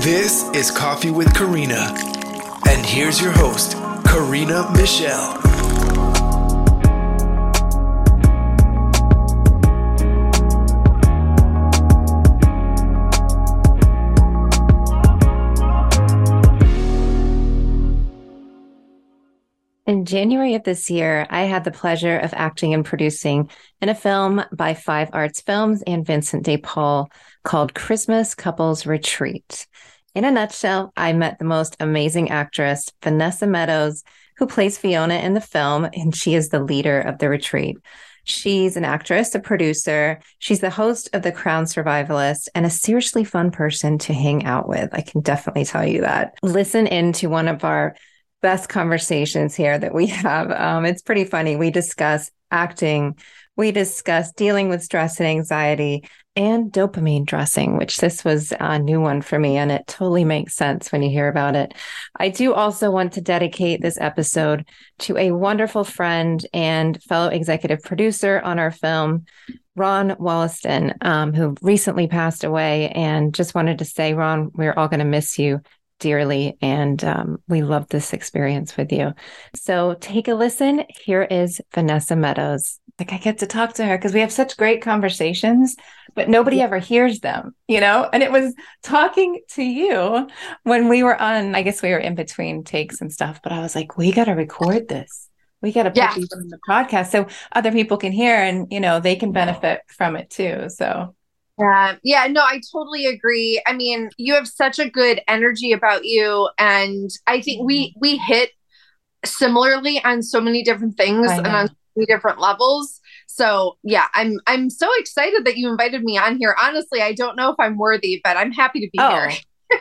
This is Coffee with Karina. And here's your host, Karina Michelle. In January of this year, I had the pleasure of acting and producing in a film by Five Arts Films and Vincent de Paul called Christmas Couples Retreat. In a nutshell, I met the most amazing actress, Vanessa Meadows, who plays Fiona in the film, and she is the leader of the retreat. She's an actress, a producer. She's the host of The Crowned Survivalist and a seriously fun person to hang out with. I can definitely tell you that. Listen in to one of our best conversations here that we have. Um, it's pretty funny. We discuss acting, we discuss dealing with stress and anxiety, and dopamine dressing, which this was a new one for me. And it totally makes sense when you hear about it. I do also want to dedicate this episode to a wonderful friend and fellow executive producer on our film. Ron Wollaston, um, who recently passed away, and just wanted to say, Ron, we're all going to miss you dearly. And um, we love this experience with you. So take a listen. Here is Vanessa Meadows. Like I get to talk to her because we have such great conversations, but nobody ever hears them, you know? And it was talking to you when we were on, I guess we were in between takes and stuff, but I was like, we got to record this. We got to put yeah. these in the podcast so other people can hear and, you know, they can benefit from it too. So yeah, yeah, no, I totally agree. I mean, you have such a good energy about you, and I think we mm-hmm. we hit similarly on so many different things and on so many different levels. So yeah, I'm I'm so excited that you invited me on here. Honestly, I don't know if I'm worthy, but I'm happy to be oh, here.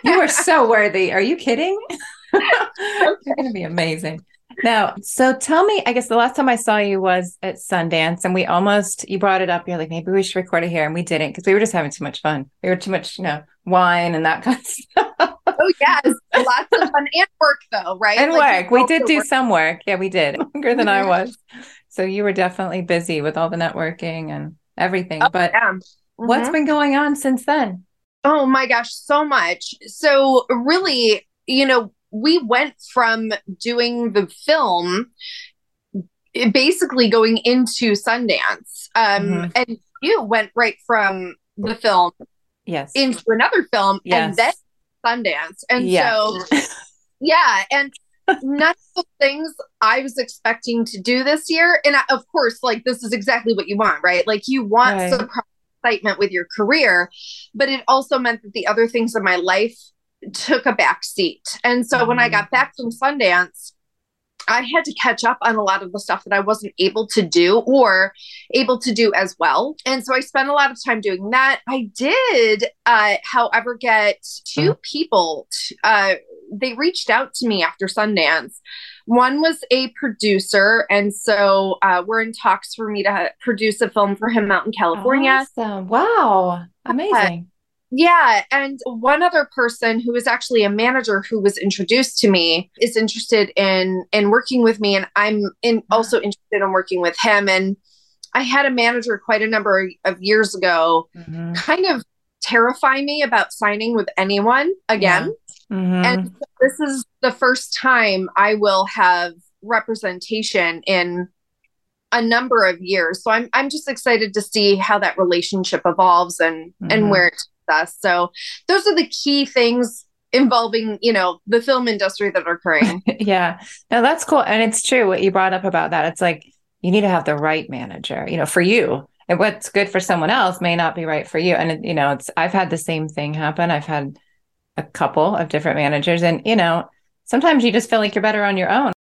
you are so worthy. Are you kidding? You're gonna be amazing. Now, so tell me, I guess the last time I saw you was at Sundance and we almost, you brought it up. You're like, maybe we should record it here. And we didn't because we were just having too much fun. We were too much, you know, wine and that kind of stuff. Oh, yes. Lots of fun and work, though, right? And like, work. We did do work. some work. Yeah, we did longer than I was. So you were definitely busy with all the networking and everything. Oh, but yeah. mm-hmm. what's been going on since then? Oh my gosh, so much. So, really, you know, we went from doing the film basically going into Sundance. Um, mm-hmm. And you went right from the film yes into another film yes. and then Sundance. And yeah. so, yeah. And none of the things I was expecting to do this year. And I, of course, like this is exactly what you want, right? Like you want right. some excitement with your career, but it also meant that the other things in my life took a back seat. And so mm-hmm. when I got mm. back from Sundance, I had to catch up on a lot of the stuff that I wasn't able to do or able to do as well. And so I spent a lot of time doing that. I did, uh, however, get 2 mm-hmm. people, uh, they reached out to me after Sundance. One was a producer. And so uh, we're in talks for me to produce a film for him out in California. Awesome. Wow. Amazing. Yeah. And one other person who is actually a manager who was introduced to me is interested in in working with me. And I'm in also interested in working with him. And I had a manager quite a number of years ago mm-hmm. kind of terrify me about signing with anyone again. Yeah. Mm-hmm. And this is the first time I will have representation in a number of years. So I'm I'm just excited to see how that relationship evolves and mm-hmm. and where it us. So those are the key things involving you know the film industry that are occurring. Yeah. No that's cool. And it's true what you brought up about that. It's like you need to have the right manager you know for you. And what's good for someone else may not be right for you. And you know it's i've had the same thing happen. I've had a couple of different managers and you know sometimes you just feel like you're better on your own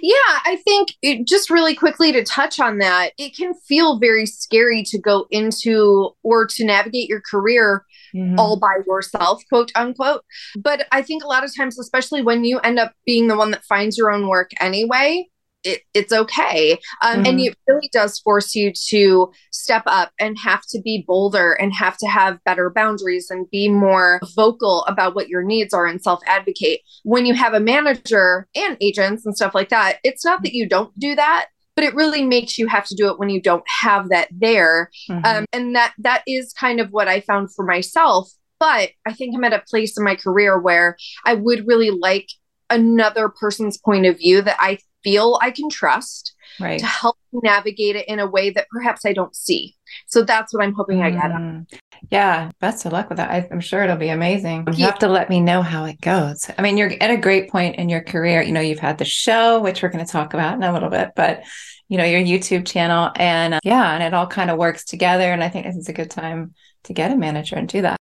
yeah, I think it, just really quickly to touch on that, it can feel very scary to go into or to navigate your career mm-hmm. all by yourself, quote unquote. But I think a lot of times, especially when you end up being the one that finds your own work anyway, it, it's okay. Um, mm-hmm. And it really does force you to step up and have to be bolder and have to have better boundaries and be more vocal about what your needs are and self advocate. When you have a manager and agents and stuff like that, it's not that you don't do that. But it really makes you have to do it when you don't have that there, mm-hmm. um, and that that is kind of what I found for myself But I think I'm at a place in my career where I would really like another person's point of view that I feel I can trust right. to help navigate it in a way that perhaps I don't see. So that's what I'm hoping I get. Mm. Yeah, best of luck with that. I, am sure it'll be amazing. You have to let me know how it goes. I mean, you're at a great point in your career. You know, you've had the show, which we're going to talk about in a little bit, but you know, your YouTube channel, and uh, yeah, and it all kind of works together. And I think this is a good time to get a manager and do that.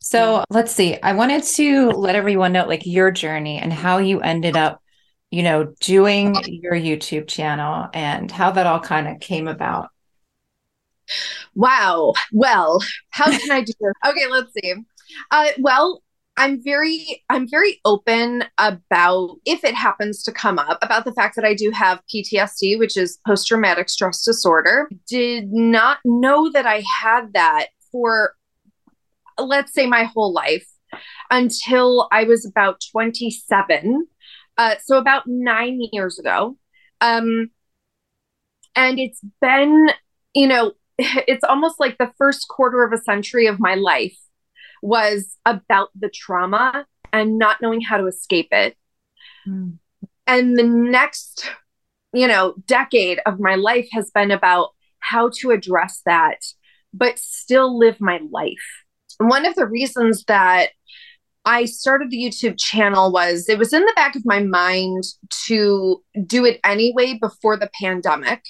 So let's see. I wanted to let everyone know like your journey and how you ended up, you know, doing your YouTube channel and how that all kind of came about. Wow. Well, how can I do this? Okay, let's see. Uh, well, I'm very I'm very open about if it happens to come up about the fact that I do have PTSD, which is post traumatic stress disorder. Did not know that I had that for let's say my whole life until I was about 27. Uh, so about nine years ago. Um, and it's been, you know, it's almost like the first quarter of a century of my life was about the trauma and not knowing how to escape it. Mm. And the next, you know, decade of my life has been about how to address that, but still live my life. One of the reasons that I started the YouTube channel was it was in the back of my mind to do it anyway before the pandemic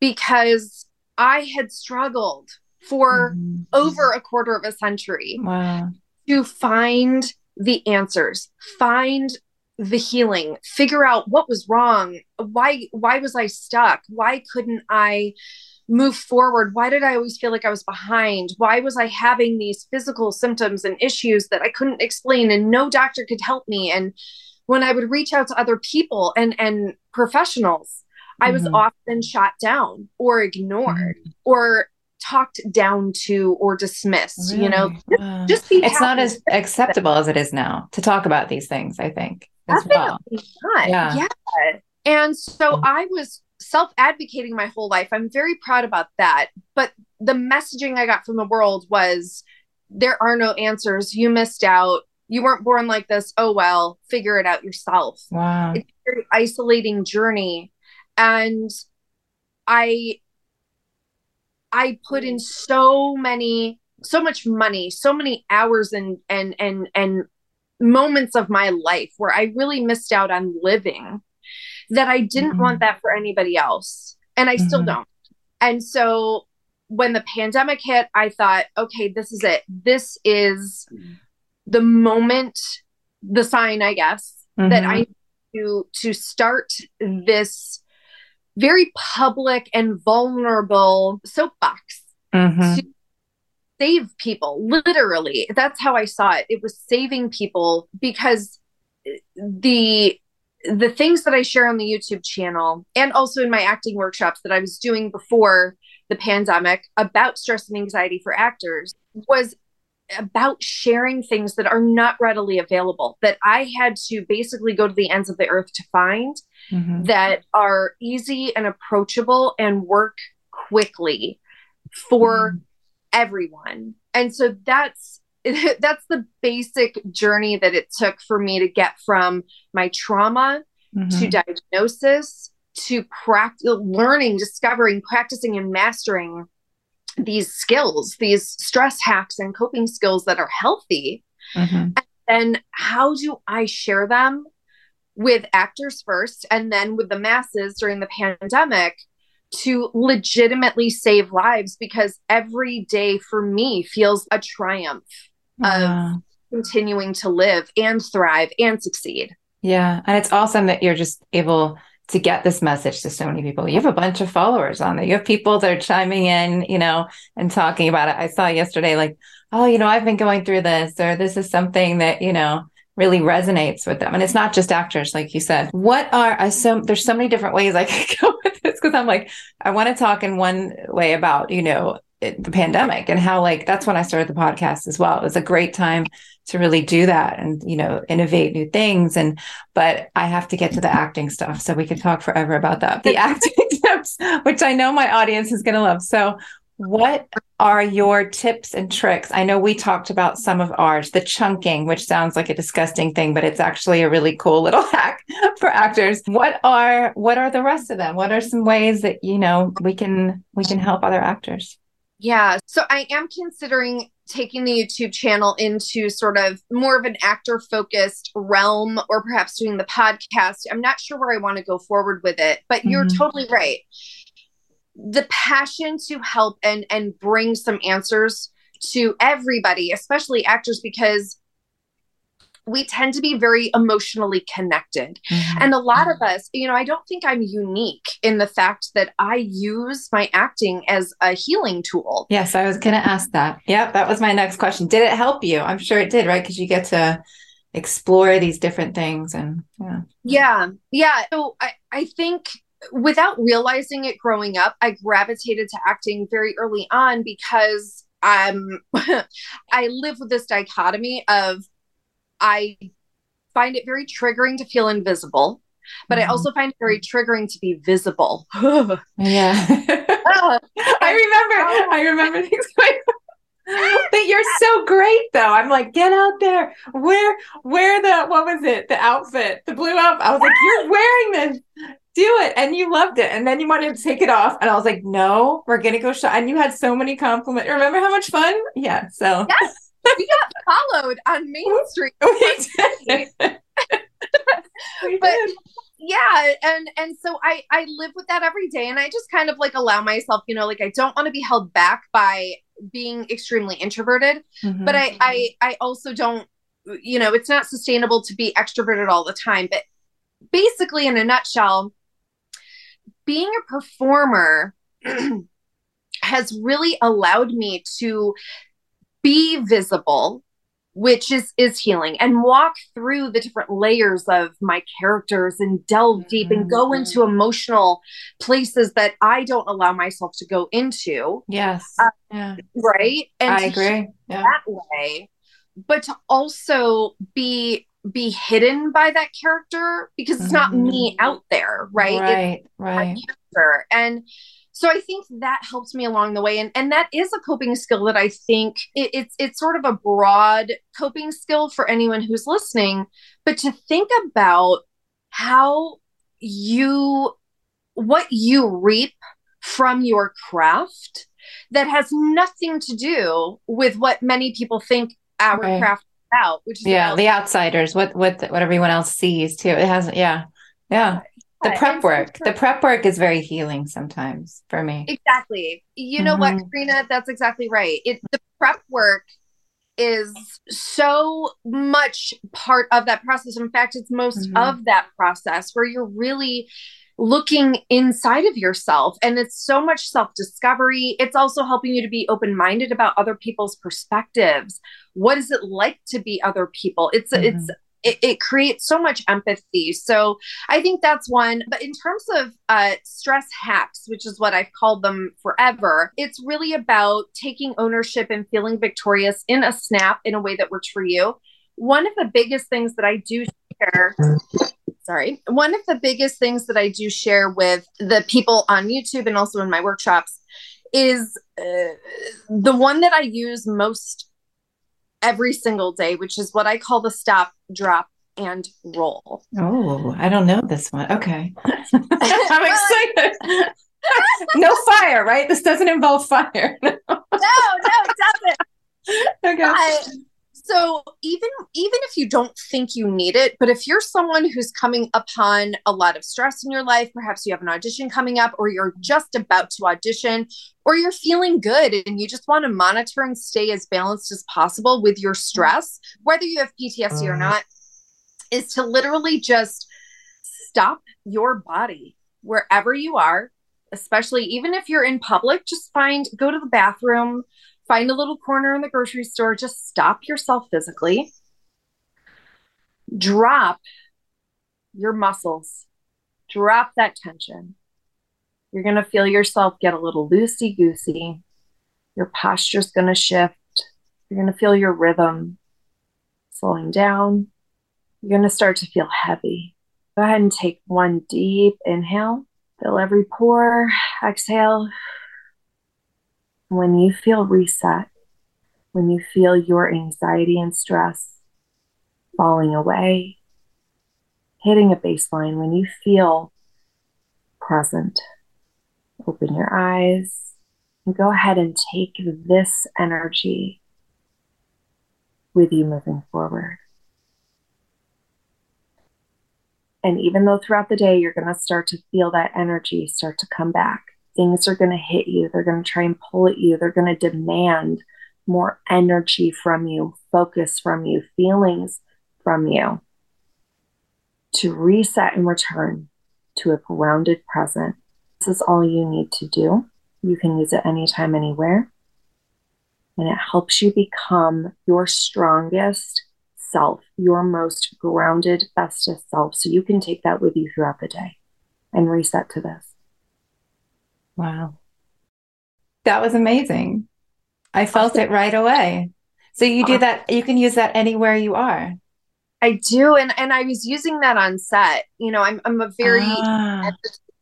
because I had struggled for mm-hmm. over a quarter of a century wow. to find the answers, find the healing, figure out what was wrong, why why was I stuck? Why couldn't I move forward? Why did I always feel like I was behind? Why was I having these physical symptoms and issues that I couldn't explain and no doctor could help me? And when I would reach out to other people and and professionals, I was mm-hmm. often shot down or ignored mm-hmm. or talked down to or dismissed really? you know wow. just, just it's not as acceptable as it is now to talk about these things i think as Definitely well not. yeah yeah and so mm-hmm. i was self advocating my whole life. I'm very proud about that. But the messaging i got from the world was there are no answers. You missed out. You weren't born like this. Oh well figure it out yourself. Wow. It's a very isolating journey. And i i put in so many so much money so many hours and and and and moments of my life where i really missed out on living that i didn't mm-hmm. want that for anybody else and i mm-hmm. still don't and so when the pandemic hit i thought okay this is it this is the moment the sign i guess mm-hmm. that i to to start this very public and vulnerable soapbox mm-hmm. to save people literally that's how i saw it it was saving people because the the things that i share on the youtube channel and also in my acting workshops that i was doing before the pandemic about stress and anxiety for actors was about sharing things that are not readily available that I had to basically go to the ends of the earth to find mm-hmm. that are easy and approachable and work quickly for mm-hmm. everyone. And so that's that's the basic journey that it took for me to get from my trauma mm-hmm. to diagnosis to practice learning, discovering, practicing and mastering these skills, these stress hacks and coping skills that are healthy. Mm-hmm. And then how do I share them with actors first and then with the masses during the pandemic to legitimately save lives? Because every day for me feels a triumph of continuing to live and thrive and succeed. Yeah. And it's awesome that you're just able to get this message to so many people. You have a bunch of followers on there. You have people that are chiming in, you know, and talking about it. I saw yesterday, like, oh, you know, I've been going through this, or this is something that, you know, really resonates with them. And it's not just actors, like you said. What are I so there's so many different ways I could go with this because I'm like, I want to talk in one way about, you know, it, the pandemic and how like that's when I started the podcast as well. It was a great time to really do that and you know innovate new things and but I have to get to the acting stuff so we could talk forever about that. The acting tips which I know my audience is going to love. So what are your tips and tricks? I know we talked about some of ours, the chunking, which sounds like a disgusting thing, but it's actually a really cool little hack for actors. What are what are the rest of them? What are some ways that you know we can we can help other actors? Yeah, so I am considering taking the YouTube channel into sort of more of an actor focused realm or perhaps doing the podcast. I'm not sure where I want to go forward with it, but mm-hmm. you're totally right the passion to help and and bring some answers to everybody especially actors because we tend to be very emotionally connected. Mm-hmm. And a lot of us, you know, I don't think I'm unique in the fact that I use my acting as a healing tool. Yes, I was going to ask that. Yep, that was my next question. Did it help you? I'm sure it did, right? Because you get to explore these different things and yeah. Yeah. Yeah. So I, I think without realizing it growing up, I gravitated to acting very early on because I'm I live with this dichotomy of I find it very triggering to feel invisible, but mm-hmm. I also find it very triggering to be visible. yeah. I remember I remember things going but you're so great though. I'm like, get out there. Wear wear the what was it? The outfit, the blue outfit. I was like, you're wearing this do it. And you loved it. And then you wanted to take it off. And I was like, no, we're going to go shop. And you had so many compliments. Remember how much fun? Yeah. So, yes, we got followed on Main Street. we did. we but yeah. And, and so I, I live with that every day. And I just kind of like allow myself, you know, like I don't want to be held back by being extremely introverted, mm-hmm. but I, I, I also don't, you know, it's not sustainable to be extroverted all the time. But basically, in a nutshell, being a performer has really allowed me to be visible which is is healing and walk through the different layers of my characters and delve deep and go mm-hmm. into emotional places that I don't allow myself to go into. Yes. Uh, yeah. Right? And I agree. Yeah. That way. But to also be be hidden by that character because it's mm-hmm. not me mm-hmm. out there, right? Right, it's right. Character. And so I think that helps me along the way, and and that is a coping skill that I think it, it's it's sort of a broad coping skill for anyone who's listening. But to think about how you what you reap from your craft that has nothing to do with what many people think our right. craft out, which is yeah, the outsiders, what what what everyone else sees too. It hasn't, yeah, yeah. The prep work, the prep work is very healing sometimes for me. Exactly. You know mm-hmm. what, Karina? That's exactly right. It the prep work is so much part of that process. In fact, it's most mm-hmm. of that process where you're really looking inside of yourself and it's so much self discovery it's also helping you to be open minded about other people's perspectives what is it like to be other people it's mm-hmm. it's it, it, creates so much empathy so i think that's one but in terms of uh, stress hacks which is what i've called them forever it's really about taking ownership and feeling victorious in a snap in a way that works for you one of the biggest things that i do share sorry. One of the biggest things that I do share with the people on YouTube and also in my workshops is uh, the one that I use most every single day, which is what I call the stop, drop, and roll. Oh, I don't know this one. Okay. I'm excited. no fire, right? This doesn't involve fire. no, no, it doesn't. Okay. But so even even if you don't think you need it but if you're someone who's coming upon a lot of stress in your life perhaps you have an audition coming up or you're just about to audition or you're feeling good and you just want to monitor and stay as balanced as possible with your stress whether you have PTSD or uh-huh. not is to literally just stop your body wherever you are especially even if you're in public just find go to the bathroom find a little corner in the grocery store, just stop yourself physically, drop your muscles, drop that tension. You're going to feel yourself get a little loosey goosey. Your posture's going to shift. You're going to feel your rhythm slowing down. You're going to start to feel heavy. Go ahead and take one deep inhale. Fill every pore. Exhale. When you feel reset, when you feel your anxiety and stress falling away, hitting a baseline, when you feel present, open your eyes and go ahead and take this energy with you moving forward. And even though throughout the day you're going to start to feel that energy start to come back, things are going to hit you. They're going to try and pull at you. They're going to demand more energy from you, focus from you, feelings from you to reset and return to a grounded present. This is all you need to do. You can use it anytime, anywhere. And it helps you become your strongest self, your most grounded, bestest self. So you can take that with you throughout the day and reset to this. Wow. That was amazing. I felt it right away. So you do that, you can use that anywhere you are. I do. And and I was using that on set. You know, I'm I'm a very ah.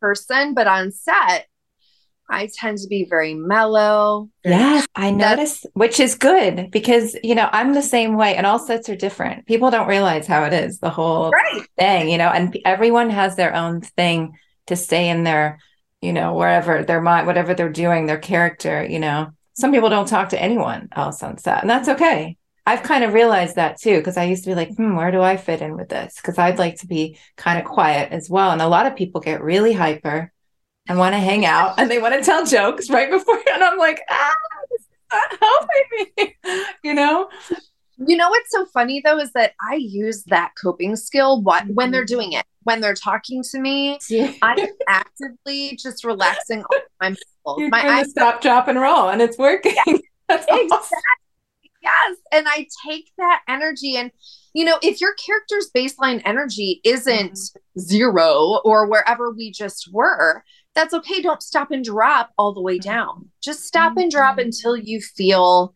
person, but on set, I tend to be very mellow. yes, I notice, which is good because, you know, I'm the same way and all sets are different. People don't realize how it is, the whole right. thing, you know, and everyone has their own thing to stay in their, you know, wherever their mind, whatever they're doing, their character, you know. Some people don't talk to anyone else on set, and that's okay. I've kind of realized that too, because I used to be like, hmm, where do I fit in with this? Because I'd like to be kind of quiet as well. And a lot of people get really hyper and want to hang out and they want to tell jokes right before and I'm like, ah, this is not helping me. you know? You know what's so funny though is that I use that coping skill what when they're mm-hmm. doing it. When they're talking to me, I'm actively just relaxing all my muscles. You're my eyes stop, drop, and roll, and it's working. That's exactly. Awesome. Yes. And I take that energy and you know, if your character's baseline energy isn't mm-hmm. zero or wherever we just were, that's okay. Don't stop and drop all the way down. Just stop mm-hmm. and drop mm-hmm. until you feel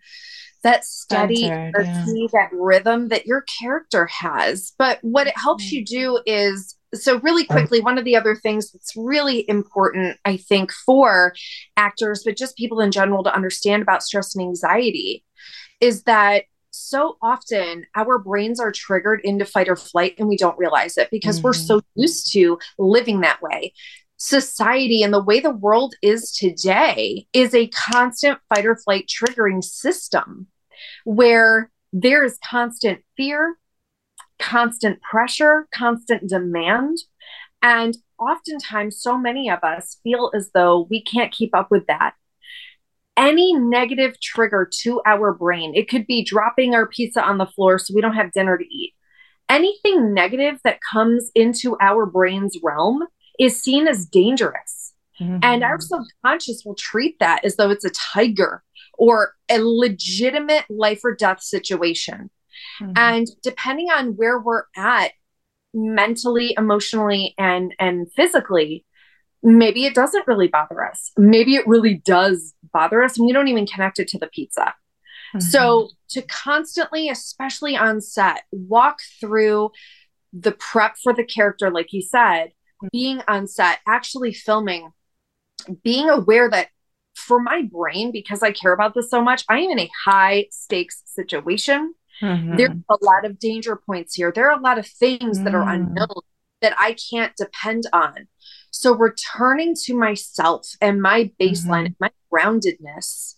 that steady Centered, yeah. that rhythm that your character has. But what it helps mm-hmm. you do is so really quickly one of the other things that's really important i think for actors but just people in general to understand about stress and anxiety is that so often our brains are triggered into fight or flight and we don't realize it because mm-hmm. we're so used to living that way society and the way the world is today is a constant fight or flight triggering system where there is constant fear, constant pressure, constant demand. And oftentimes, so many of us feel as though we can't keep up with that. Any negative trigger to our brain, it could be dropping our pizza on the floor so we don't have dinner to eat. Anything negative that comes into our brain's realm is seen as dangerous. Mm-hmm. And our subconscious will treat that as though it's a tiger or a legitimate life or death situation. Mm-hmm. And depending on where we're at mentally, emotionally, and and physically, maybe it doesn't really bother us. Maybe it really does bother us and we don't even connect it to the pizza. Mm-hmm. So to constantly, especially on set, walk through the prep for the character, like you said, being on set, actually filming, being aware that for my brain, because I care about this so much, I am in a high stakes situation. Mm-hmm. There's a lot of danger points here. There are a lot of things mm. that are mm. unknown that I can't depend on. So returning to myself and my baseline, mm-hmm. my groundedness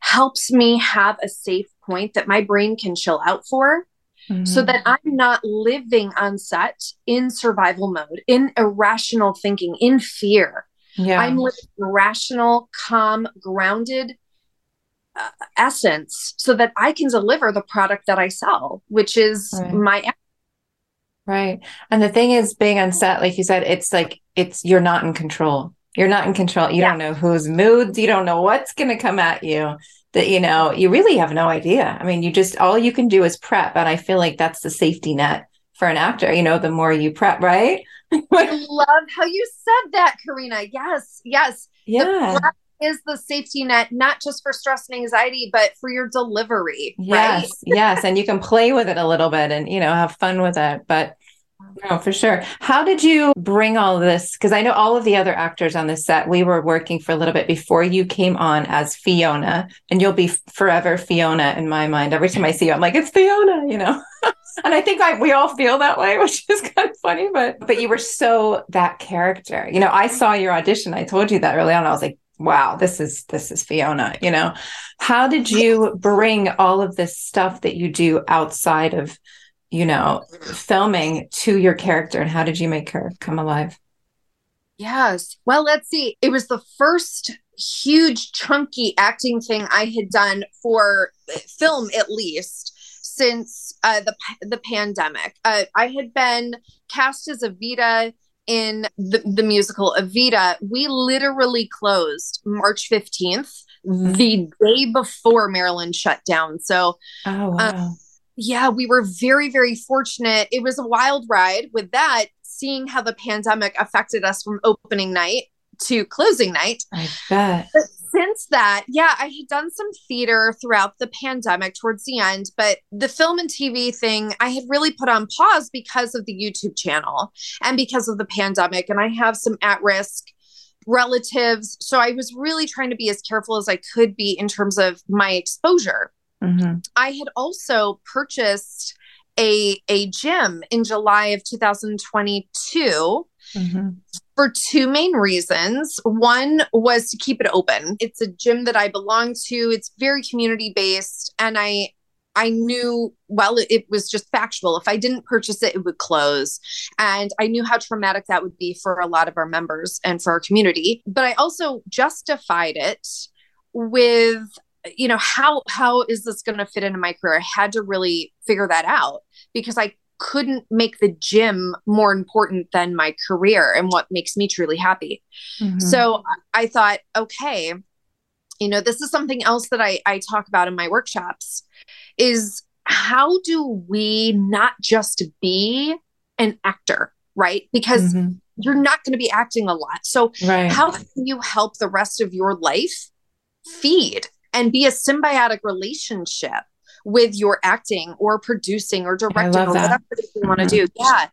helps me have a safe point that my brain can chill out for mm-hmm. so that I'm not living on set in survival mode, in irrational thinking, in fear. Yeah. I'm rational, calm, grounded uh, essence so that I can deliver the product that I sell, which is right. my Right. And the thing is being on set, like you said, it's like it's you're not in control. You're not in control. You yeah. don't know whose moods, you don't know what's gonna come at you that you know you really have no idea i mean you just all you can do is prep and i feel like that's the safety net for an actor you know the more you prep right i love how you said that karina yes yes yeah is the safety net not just for stress and anxiety but for your delivery yes right? yes and you can play with it a little bit and you know have fun with it but No, for sure. How did you bring all this? Because I know all of the other actors on the set, we were working for a little bit before you came on as Fiona, and you'll be forever Fiona in my mind. Every time I see you, I'm like, it's Fiona, you know? and I think I, we all feel that way, which is kind of funny, but, but you were so that character. You know, I saw your audition. I told you that early on. I was like, wow, this is, this is Fiona, you know? How did you bring all of this stuff that you do outside of you know, filming to your character and how did you make her come alive? Yes. Well, let's see. It was the first huge chunky acting thing I had done for uh, film at least since uh, the the pandemic. Uh, I had been cast as Evita in the, the musical Evita. We literally closed March 15th, the day before Maryland shut down. So, oh, wow. Um, yeah, we were very, very fortunate. It was a wild ride with that, seeing how the pandemic affected us from opening night to closing night. I bet. But since that, yeah, I had done some theater throughout the pandemic towards the end, but the film and TV thing I had really put on pause because of the YouTube channel and because of the pandemic. And I have some at risk relatives. So I was really trying to be as careful as I could be in terms of my exposure. Mm-hmm. I had also purchased a a gym in July of 2022 mm-hmm. For two main reasons. One was to keep it open. It's a gym that I belong to. It's very community based, and I I knew well it, was just factual. If I didn't purchase it, it would close, and I knew how traumatic that would be for a lot of our members and for our community. But I also justified it with you know how how is this going to fit into my career i had to really figure that out because i couldn't make the gym more important than my career and what makes me truly happy mm-hmm. so i thought okay you know this is something else that i i talk about in my workshops is how do we not just be an actor right because mm-hmm. you're not going to be acting a lot so right. how can you help the rest of your life feed and be a symbiotic relationship with your acting or producing or directing or whatever you want to mm-hmm. do. Yeah.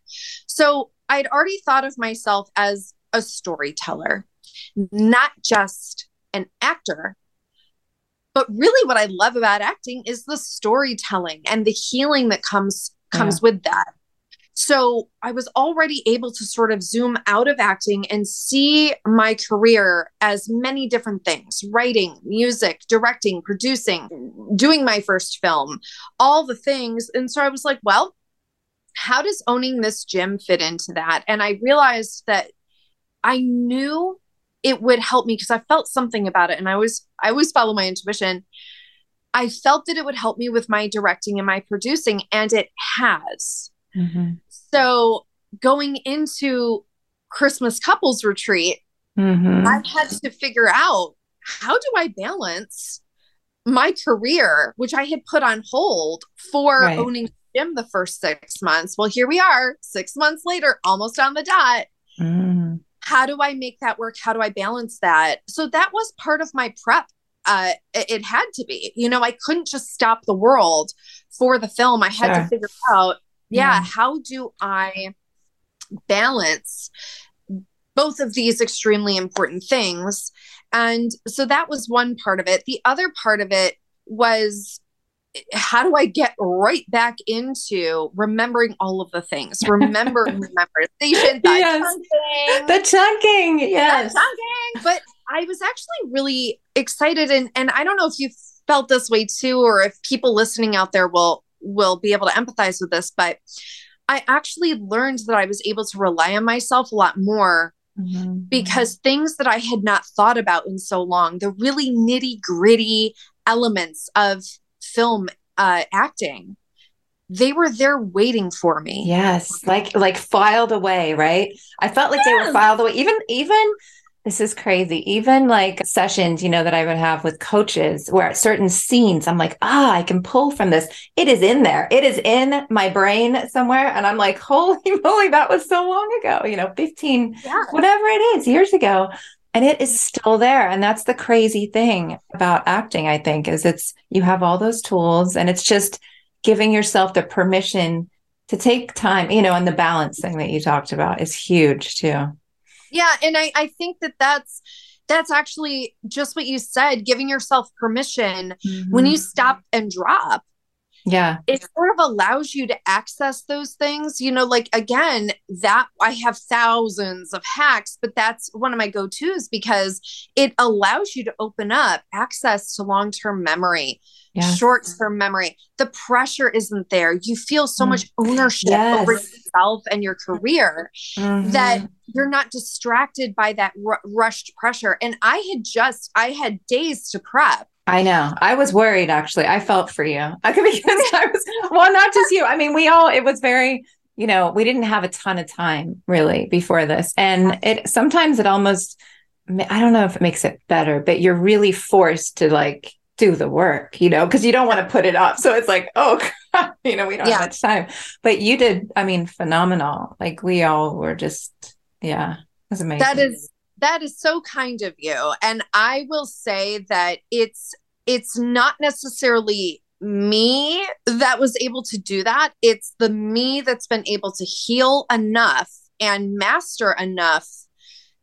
So I'd already thought of myself as a storyteller, not just an actor. But really what I love about acting is the storytelling and the healing that comes comes yeah. with that. So I was already able to sort of zoom out of acting and see my career as many different things writing, music, directing, producing, doing my first film, all the things. And so I was like, well, how does owning this gym fit into that? And I realized that I knew it would help me because I felt something about it and I always I always follow my intuition. I felt that it would help me with my directing and my producing and it has. Mm-hmm. So going into Christmas couples retreat, mm-hmm. I had to figure out how do I balance my career, which I had put on hold for right. owning gym the first six months. Well, here we are, six months later, almost on the dot. Mm. How do I make that work? How do I balance that? So that was part of my prep. Uh, it, it had to be, you know, I couldn't just stop the world for the film. I had sure. to figure out yeah, yeah. how do I balance both of these extremely important things? And so that was one part of it. The other part of it was how do I get right back into remembering all of the things? Remember memorization, the yes. chunking. The chunking, yes. The chunking. But I was actually really excited and and I don't know if you felt this way too or if people listening out there will will be able to empathize with this, but I actually learned that I was able to rely on myself a lot more mm-hmm. because things that I had not thought about in so long, the really nitty gritty elements of film uh, acting, they were there waiting for me. Yes, like like filed away, right? I felt like yes. they were filed away. Even even this is crazy. Even like sessions, you know, that I would have with coaches where certain scenes, I'm like, ah, I can pull from this. It is in there. It is in my brain somewhere. And I'm like, holy moly, that was so long ago, you know, 15, yeah. whatever it is, years ago. And it is still there. And that's the crazy thing about acting, I think, is it's you have all those tools and it's just giving yourself the permission to take time, you know, and the balance thing that you talked about is huge too. Yeah, and I I think that that's that's actually just what you said, giving yourself permission mm-hmm. when you stop and drop yeah it sort of allows you to access those things you know like again that i have thousands of hacks but that's one of my go-to's because it allows you to open up access to long-term memory short-term memory the pressure isn't there you feel so mm. much ownership yes. over yourself and your career mm-hmm. that you're not distracted by that r- rushed pressure and i had just i had days to prep I know. I was worried actually. I felt for you. I could because I was well, not just you. I mean, we all it was very, you know, we didn't have a ton of time really before this. And it sometimes it almost I don't know if it makes it better, but you're really forced to like do the work, you know, because you don't want to put it off. So it's like, oh crap, you know, we don't yeah. have much time. But you did, I mean, phenomenal. Like we all were just, yeah, it was amazing. That is that is so kind of you. And i will say that it's it's not necessarily me that was able to do that. It's the me that's been able to heal enough and master enough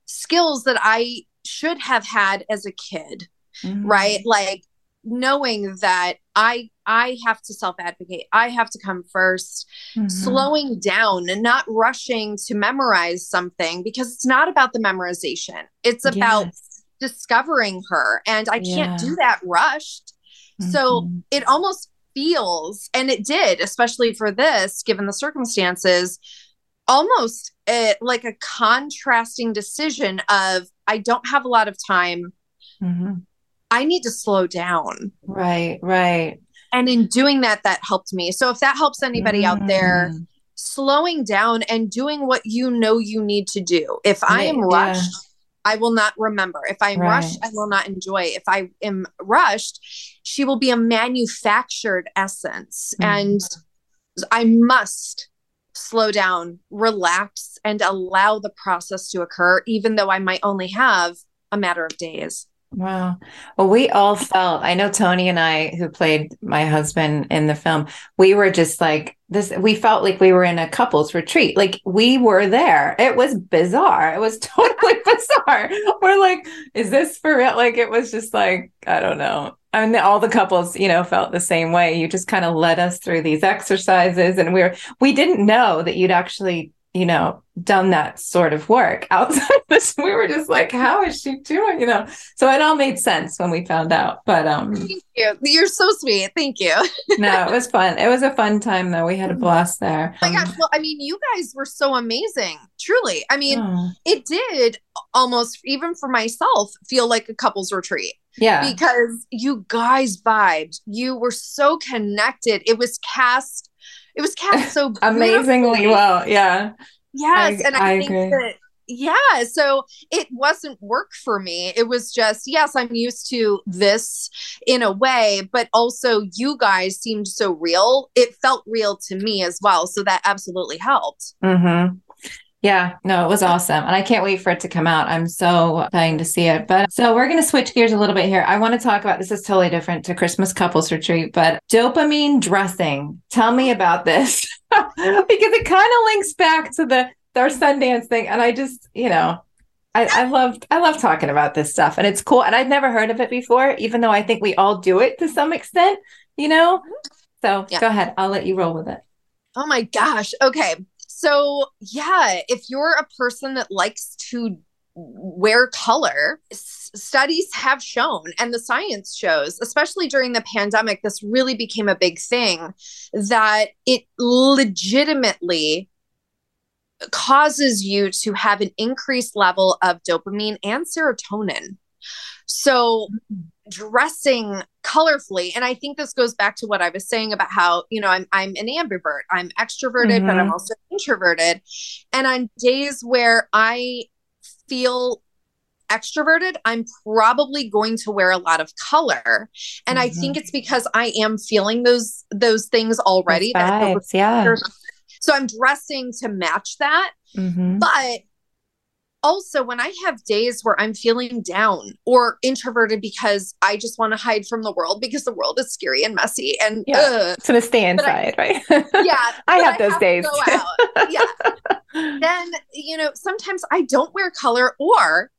skills that i should have had as a kid mm-hmm. right? Like knowing that i i have to self advocate i have to come 1st mm-hmm. slowing down and not rushing to memorize something because it's not about the memorization it's about yes. discovering her and i yeah. can't do that rushed mm-hmm. so it almost feels and it did especially for this given the circumstances almost a, like a contrasting decision of i don't have a lot of time mm-hmm. I need to slow down. Right, right. And in doing that, that helped me. So if that helps anybody mm. out there, mm. slowing down and doing what you know you need to do. If I am rushed, yeah. I will not remember. If I'm right. rushed, I will not enjoy. If I am rushed, she will be a manufactured essence. Mm. And I must slow down, relax, and allow the process to occur, even though I might only have a matter of days. Wow. Well, we all felt, I know Tony and I, who played my husband in the film, we were just like this, we felt like we were in a couples retreat. Like we were there. It was bizarre. It was totally bizarre. We're like, is this for real? Like it was just like, I don't know. I mean, all the couples, you know, felt the same way. You just kind of led us through these exercises and we were, we didn't know that you'd actually you know, done that sort of work outside this. We were just like, how is she doing? You know, so it all made sense when we found out. But um Thank you. You're so sweet. Thank you. no, it was fun. It was a fun time though. We had a blast there. Oh my gosh. Well, I mean, you guys were so amazing. Truly. I mean, oh. it did almost even for myself feel like a couples retreat. Yeah. Because you guys vibed. You were so connected. It was cast it was cast so amazingly well. Yeah. Yes. I, and I, I think agree. that yeah so it wasn't work for me it was just yes i'm used to this in a way but also you guys seemed so real it felt real to me as well so that absolutely helped mm-hmm. Yeah, no, it was awesome. And I can't wait for it to come out. I'm so dying to see it. But so we're going to switch gears a little bit here. I want to talk about this is totally different to Christmas couples retreat, but dopamine dressing. Tell me about this because it kind of links back to the our Sundance thing. And I just, you know, I, I love I love talking about this stuff and it's cool. And I'd never heard of it before, even though I think we all do it to some extent, you know? Mm-hmm. So yeah. go ahead. I'll let you roll with it. Oh my gosh. Okay. So, yeah, if you're a person that likes to wear color, s- studies have shown, and the science shows, especially during the pandemic, this really became a big thing that it legitimately causes you to have an increased level of dopamine and serotonin. So, mm-hmm. Dressing colorfully and i think this goes back to what i was saying about how you know i'm i'm an ambivert i'm extroverted mm-hmm. but i'm mm-hmm. also introverted and on days where i feel extroverted i'm probably going to wear a lot of color and mm-hmm. i think it's because i am feeling those those things already vibes, yeah so i'm dressing to match that mm-hmm. but also when I have days where I'm feeling down or introverted because I just want to hide from the world because the world is scary and messy and yeah. Uh, it's gonna stay inside, I, right? yeah. I have those have days. yeah. then, you know, sometimes I don't wear color or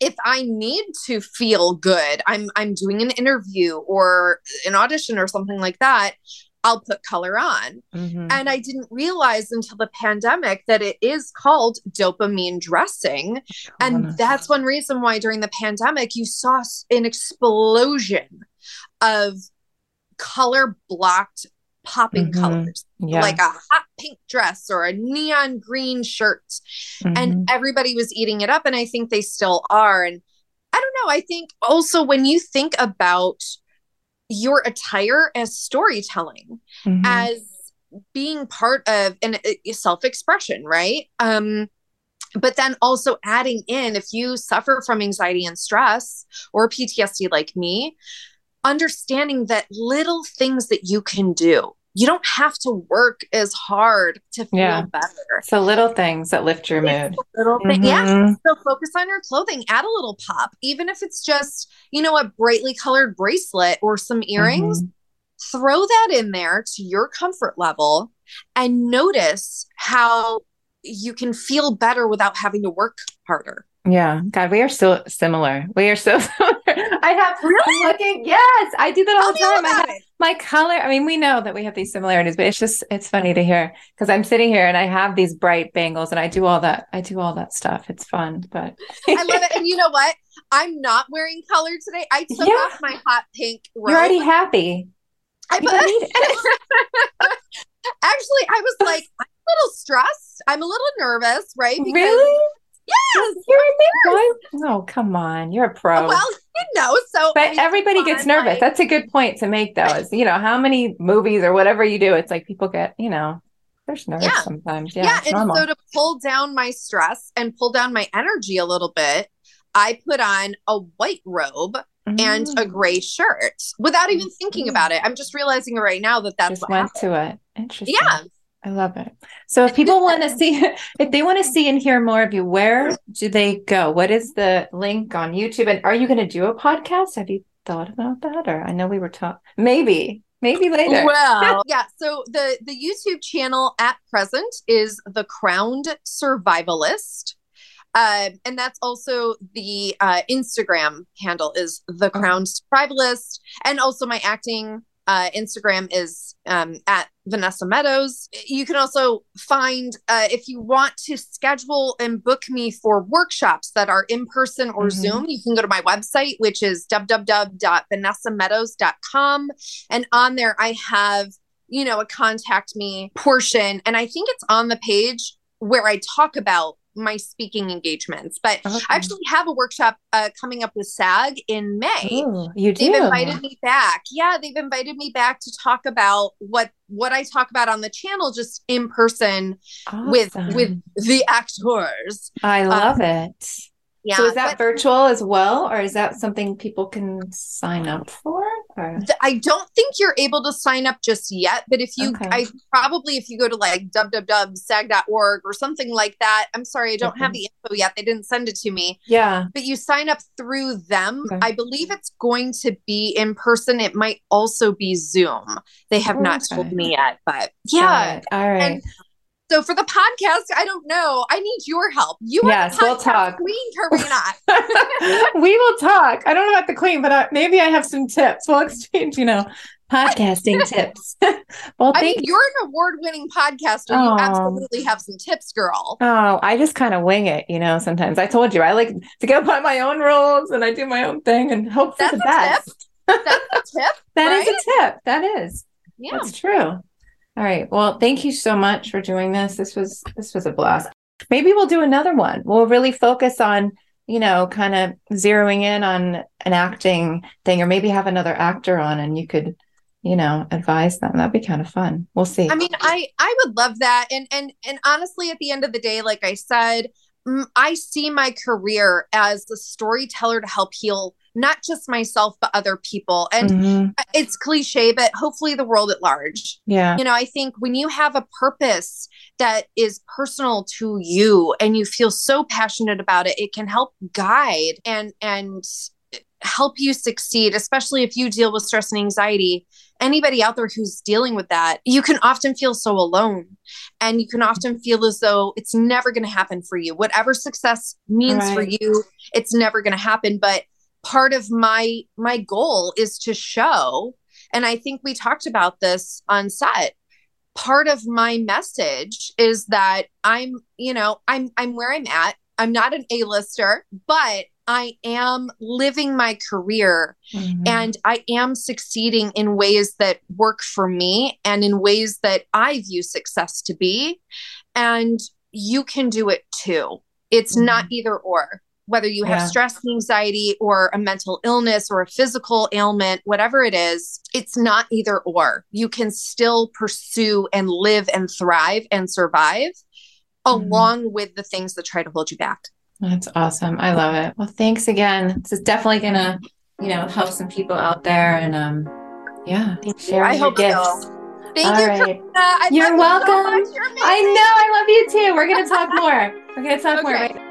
if I need to feel good, I'm I'm doing an interview or an audition or something like that, I'll put color on. Mm-hmm. And I didn't realize until the pandemic that it is called dopamine dressing. And that's one reason why during the pandemic you saw an explosion of color blocked popping mm-hmm. colors yeah. like a hot pink dress or a neon green shirt mm-hmm. and everybody was eating it up and i think they still are and i don't know i think also when you think about your attire as storytelling mm-hmm. as being part of an uh, self-expression right um but then also adding in if you suffer from anxiety and stress or PTSD like me understanding that little things that you can do you don't have to work as hard to feel yeah. better. So little things that lift your mood. Little thing, mm-hmm. yeah. So focus on your clothing. Add a little pop, even if it's just you know a brightly colored bracelet or some earrings. Mm-hmm. Throw that in there to your comfort level, and notice how you can feel better without having to work harder. Yeah. God, we are so similar. We are so similar. I have really looking. Yes, I do that all Tell the time. I have my color. I mean, we know that we have these similarities, but it's just it's funny to hear because I'm sitting here and I have these bright bangles and I do all that. I do all that stuff. It's fun, but I love it. And you know what? I'm not wearing color today. I took yeah. off my hot pink. Robe. You're already happy. I put, Actually, I was like, I'm a little stressed. I'm a little nervous, right? Because really? Yes, you're Oh, come on. You're a pro. Well, you know, so But everybody gets nervous. Like, That's a good point to make though. Is you know, how many movies or whatever you do, it's like people get, you know, there's nerves yeah. sometimes. Yeah. Yeah. And normal. so to pull down my stress and pull down my energy a little bit, I put on a white robe and a mm. gray shirt without even thinking mm. about it. I'm just realizing right now that that's just what went happened. to it. Interesting. Yeah. I love it. So if people want to see if they want to see and hear more of you, where do they go? What is the link on YouTube? And are you going to do a podcast? Have you thought about that? Or I know we were talking maybe, maybe later. Well, yeah. So the the YouTube channel at present is the Crowned Survivalist. Uh, and that's also the uh, Instagram handle is the Crowned Survivalist, and also my acting uh, Instagram is um, at Vanessa Meadows. You can also find, uh, if you want to schedule and book me for workshops that are in person or mm-hmm. Zoom, you can go to my website, which is www.vanessameadows.com. And on there, I have, you know, a contact me portion. And I think it's on the page where I talk about my speaking engagements. But okay. I actually have a workshop uh, coming up with SAG in May. Ooh, you do. They've invited me back. Yeah, they've invited me back to talk about what what I talk about on the channel, just in person awesome. with with the actors. I love um, it. Yeah. So is that but, virtual as well, or is that something people can sign up for? Or? I don't think you're able to sign up just yet, but if you, okay. I probably if you go to like www.sag.org or something like that. I'm sorry, I don't mm-hmm. have the info yet. They didn't send it to me. Yeah. But you sign up through them. Okay. I believe it's going to be in person. It might also be Zoom. They have okay. not told me yet, but yeah. All right. And so for the podcast, I don't know. I need your help. You are yes, the we'll talk. queen, Karina. we will talk. I don't know about the queen, but uh, maybe I have some tips. We'll exchange, you know, podcasting tips. well, I mean, you. you're an award-winning podcaster. Oh. You absolutely have some tips, girl. Oh, I just kind of wing it, you know. Sometimes I told you I like to go by my own rules and I do my own thing and hope for That's the best. Tip. That's a tip. That right? is a tip. That is. Yeah, that's true. All right. Well, thank you so much for doing this. This was this was a blast. Maybe we'll do another one. We'll really focus on, you know, kind of zeroing in on an acting thing or maybe have another actor on and you could, you know, advise them. That'd be kind of fun. We'll see. I mean, I I would love that. And and and honestly at the end of the day, like I said, I see my career as a storyteller to help heal not just myself, but other people. And mm-hmm. it's cliche, but hopefully the world at large. Yeah. You know, I think when you have a purpose that is personal to you and you feel so passionate about it, it can help guide and, and, help you succeed especially if you deal with stress and anxiety anybody out there who's dealing with that you can often feel so alone and you can often feel as though it's never going to happen for you whatever success means right. for you it's never going to happen but part of my my goal is to show and i think we talked about this on set part of my message is that i'm you know i'm i'm where i'm at i'm not an a-lister but i am living my career mm-hmm. and i am succeeding in ways that work for me and in ways that i view success to be and you can do it too it's mm-hmm. not either or whether you have yeah. stress and anxiety or a mental illness or a physical ailment, whatever it is, it's not either or. You can still pursue and live and thrive and survive mm-hmm. along with the things that try to hold you back. That's awesome. I love it. Well, thanks again. This is definitely going to, you know, help some people out there and um yeah, share I hope gifts. so. Thank All you, right. You're welcome. So You're I know. I love you too. We're going to talk more. We're going to talk okay. more. Right?